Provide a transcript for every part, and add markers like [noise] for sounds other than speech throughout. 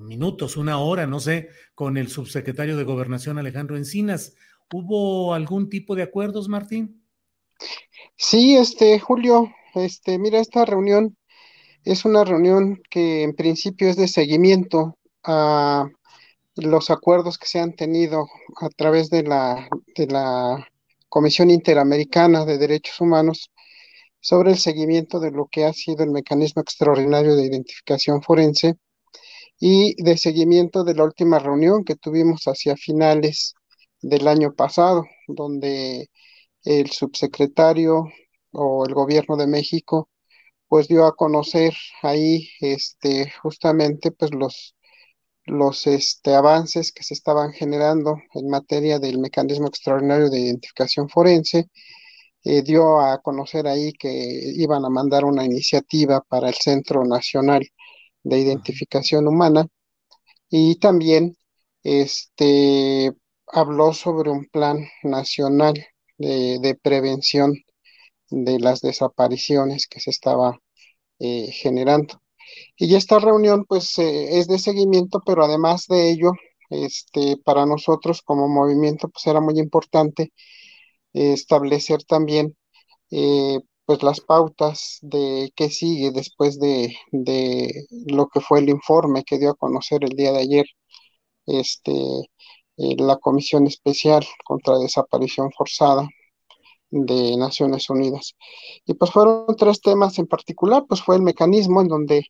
minutos, una hora, no sé, con el subsecretario de Gobernación Alejandro Encinas. ¿Hubo algún tipo de acuerdos, Martín? Sí, este, Julio, este, mira, esta reunión es una reunión que en principio es de seguimiento a los acuerdos que se han tenido a través de la, de la Comisión Interamericana de Derechos Humanos sobre el seguimiento de lo que ha sido el mecanismo extraordinario de identificación forense y de seguimiento de la última reunión que tuvimos hacia finales del año pasado, donde el subsecretario o el gobierno de México pues dio a conocer ahí este justamente pues los los este, avances que se estaban generando en materia del mecanismo extraordinario de identificación forense. Eh, dio a conocer ahí que iban a mandar una iniciativa para el Centro Nacional de Identificación Humana y también este, habló sobre un plan nacional de, prevención de las desapariciones que se estaba eh, generando. Y esta reunión pues eh, es de seguimiento, pero además de ello, este, para nosotros como movimiento pues era muy importante establecer también eh, pues las pautas de qué sigue después de, lo que fue el informe que dio a conocer el día de ayer este, eh, la Comisión Especial contra Desaparición Forzada de Naciones Unidas. Y pues fueron tres temas en particular, pues fue el mecanismo en donde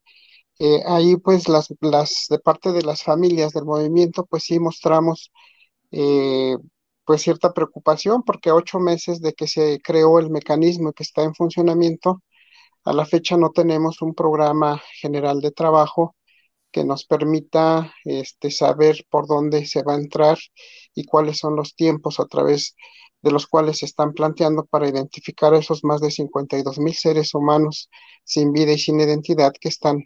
eh, ahí pues las, las de parte de las familias del movimiento pues sí mostramos pues cierta preocupación porque ocho meses de que se creó el mecanismo y que está en funcionamiento, a la fecha no tenemos un programa general de trabajo que nos permita este, saber por dónde se va a entrar y cuáles son los tiempos a través de los cuales se están planteando para identificar a esos más de 52 mil seres humanos sin vida y sin identidad que están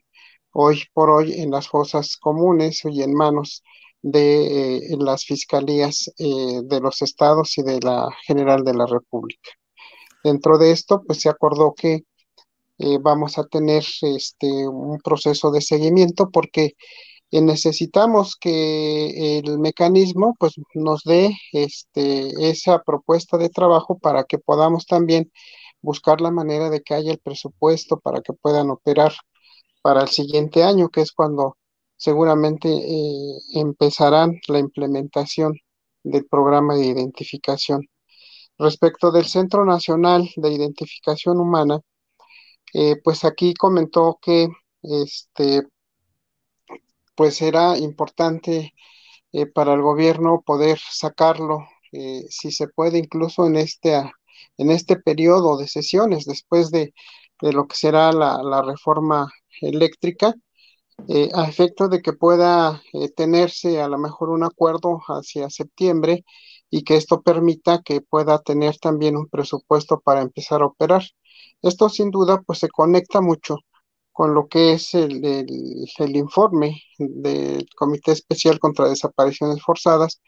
hoy por hoy en las fosas comunes y en manos de eh, las fiscalías eh, de los estados y de la general de la República. Dentro de esto, pues se acordó que eh, vamos a tener este un proceso de seguimiento porque necesitamos que el mecanismo pues nos dé este esa propuesta de trabajo para que podamos también buscar la manera de que haya el presupuesto para que puedan operar para el siguiente año, que es cuando seguramente eh, empezarán la implementación del programa de identificación. Respecto del Centro Nacional de Identificación Humana, eh, pues aquí comentó que este, pues era importante eh, para el gobierno poder sacarlo, si se puede, incluso en este, en este periodo de sesiones, después de, lo que será la reforma eléctrica, eh, a efecto de que pueda eh, tenerse a lo mejor un acuerdo hacia septiembre y que esto permita que pueda tener también un presupuesto para empezar a operar. Esto sin duda pues se conecta mucho con lo que es el, el informe del Comité Especial contra Desapariciones Forzadas,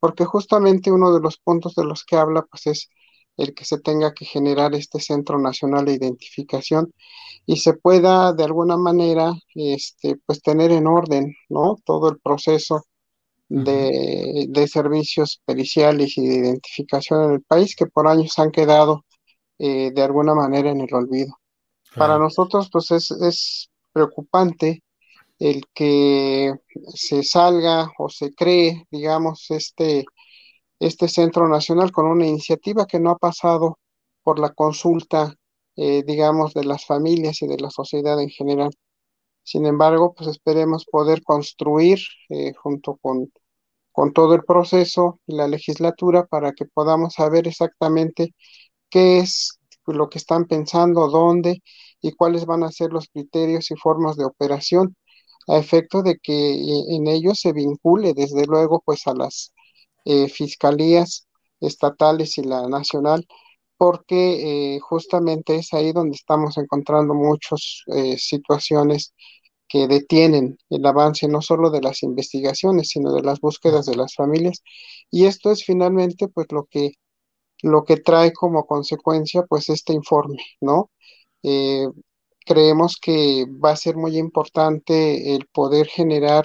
porque justamente uno de los puntos de los que habla pues es el que se tenga que generar este Centro Nacional de Identificación y se pueda de alguna manera este, pues tener en orden ¿no? todo el proceso de, de, servicios periciales y de identificación en el país que por años han quedado eh, de alguna manera en el olvido. Para nosotros pues es, es preocupante el que se salga o se cree, digamos, este, este centro nacional con una iniciativa que no ha pasado por la consulta, eh, digamos, de las familias y de la sociedad en general. Sin embargo, pues esperemos poder construir eh, junto con, con todo el proceso y la legislatura para que podamos saber exactamente qué es lo que están pensando, dónde y cuáles van a ser los criterios y formas de operación a efecto de que eh, en ellos se vincule desde luego pues a las eh, fiscalías estatales y la nacional porque eh, justamente es ahí donde estamos encontrando muchas situaciones que detienen el avance no solo de las investigaciones, sino de las búsquedas de las familias. Y esto es finalmente pues lo que, lo que trae como consecuencia pues este informe, ¿no? creemos que va a ser muy importante el poder generar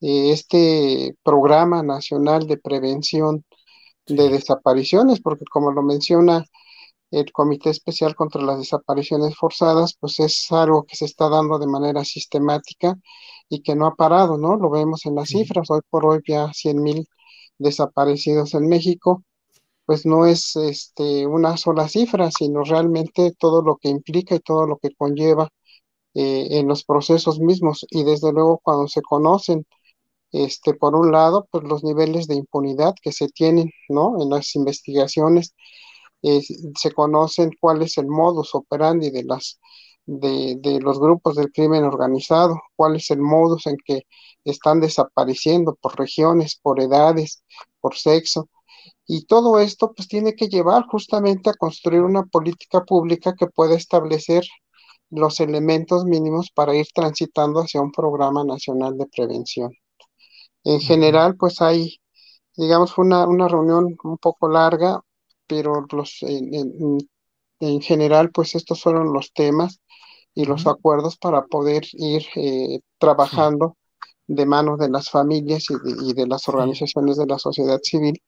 eh, este programa nacional de prevención de desapariciones, porque como lo menciona el Comité Especial contra las Desapariciones Forzadas, pues es algo que se está dando de manera sistemática y que no ha parado, ¿no? Lo vemos en las cifras, hoy por hoy ya 100 mil desaparecidos en México, pues no es este, una sola cifra, sino realmente todo lo que implica y todo lo que conlleva eh, en los procesos mismos. Y desde luego cuando se conocen, este, por un lado, pues los niveles de impunidad que se tienen, ¿no? En las investigaciones, eh, se conocen cuál es el modus operandi de las de, de, los grupos del crimen organizado, cuál es el modus en que están desapareciendo por regiones, por edades, por sexo. Y todo esto pues tiene que llevar justamente a construir una política pública que pueda establecer los elementos mínimos para ir transitando hacia un programa nacional de prevención. En general, pues hay, digamos, una, una reunión un poco larga, pero los, en, en, general, pues estos fueron los temas y los acuerdos para poder ir eh, trabajando de manos de las familias y de, y de las organizaciones de la sociedad civil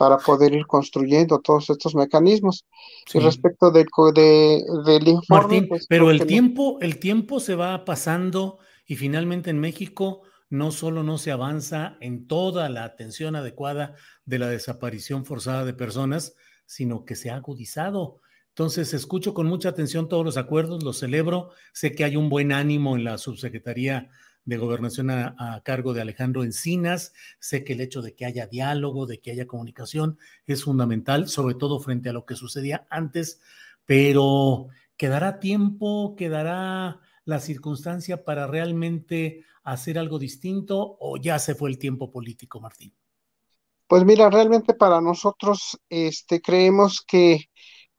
para poder ir construyendo todos estos mecanismos. Y respecto del, de, del informe... Martín, pues, pero el tiempo, el tiempo se va pasando y finalmente en México no solo no se avanza en toda la atención adecuada de la desaparición forzada de personas, sino que se ha agudizado. Entonces, escucho con mucha atención todos los acuerdos, los celebro, sé que hay un buen ánimo en la subsecretaría de gobernación a, cargo de Alejandro Encinas. Sé que el hecho de que haya diálogo, de que haya comunicación es fundamental, sobre todo frente a lo que sucedía antes, pero ¿quedará tiempo, quedará la circunstancia para realmente hacer algo distinto o ya se fue el tiempo político, Martín? Pues mira, realmente para nosotros este, creemos que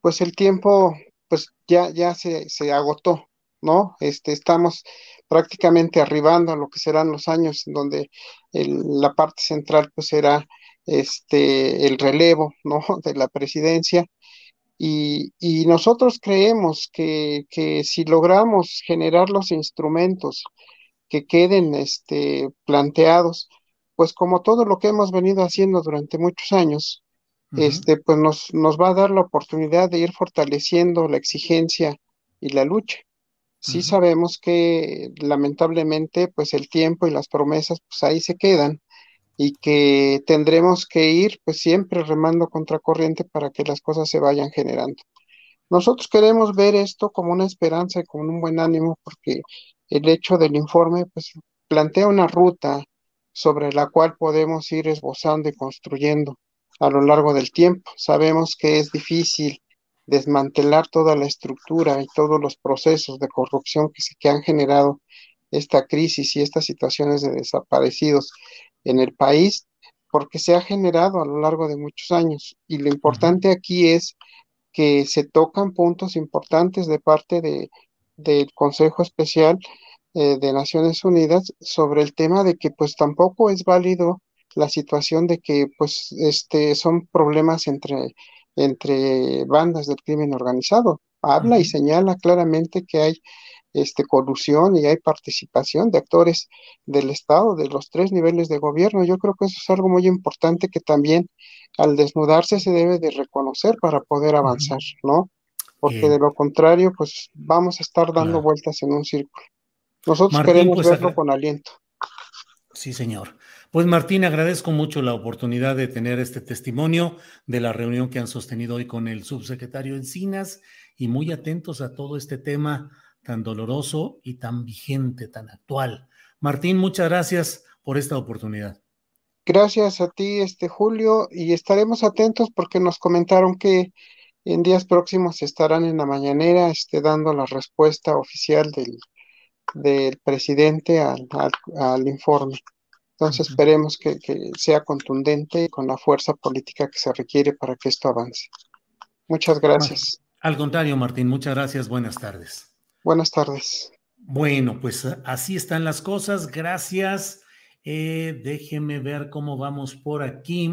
pues el tiempo pues ya, ya se, se agotó, ¿no? Este, estamos prácticamente arribando a lo que serán los años en donde la parte central pues será este el relevo ¿no? [laughs] de la presidencia y, y nosotros creemos que, que, si logramos generar los instrumentos que queden este, planteados, pues como todo lo que hemos venido haciendo durante muchos años, este, pues nos, nos va a dar la oportunidad de ir fortaleciendo la exigencia y la lucha. Sí sabemos que lamentablemente pues el tiempo y las promesas pues ahí se quedan y que tendremos que ir pues siempre remando contracorriente para que las cosas se vayan generando. Nosotros queremos ver esto como una esperanza y como un buen ánimo porque el hecho del informe pues plantea una ruta sobre la cual podemos ir esbozando y construyendo a lo largo del tiempo. Sabemos que es difícil desmantelar toda la estructura y todos los procesos de corrupción que, se, que han generado esta crisis y estas situaciones de desaparecidos en el país, porque se ha generado a lo largo de muchos años. Y lo importante aquí es que se tocan puntos importantes de parte de, del Consejo Especial eh, de Naciones Unidas sobre el tema de que pues tampoco es válido la situación de que pues este son problemas entre entre bandas del crimen organizado. Habla y señala claramente que hay este, colusión y hay participación de actores del Estado, de los tres niveles de gobierno. Yo creo que eso es algo muy importante que también al desnudarse se debe de reconocer para poder avanzar, ¿no? Porque de lo contrario, pues vamos a estar dando vueltas en un círculo. Nosotros queremos pues, verlo con aliento. Sí, señor. Pues Martín, agradezco mucho la oportunidad de tener este testimonio de la reunión que han sostenido hoy con el subsecretario Encinas y muy atentos a todo este tema tan doloroso y tan vigente, tan actual. Martín, muchas gracias por esta oportunidad. Gracias a ti, este Julio, y estaremos atentos porque nos comentaron que en días próximos estarán en la mañanera este, dando la respuesta oficial del, del presidente al, al, informe. Entonces esperemos que, que, sea contundente y con la fuerza política que se requiere para que esto avance. Muchas gracias. Al contrario, Martín, muchas gracias. Buenas tardes. Buenas tardes. Bueno, pues así están las cosas. Gracias. Eh, déjeme ver cómo vamos por aquí.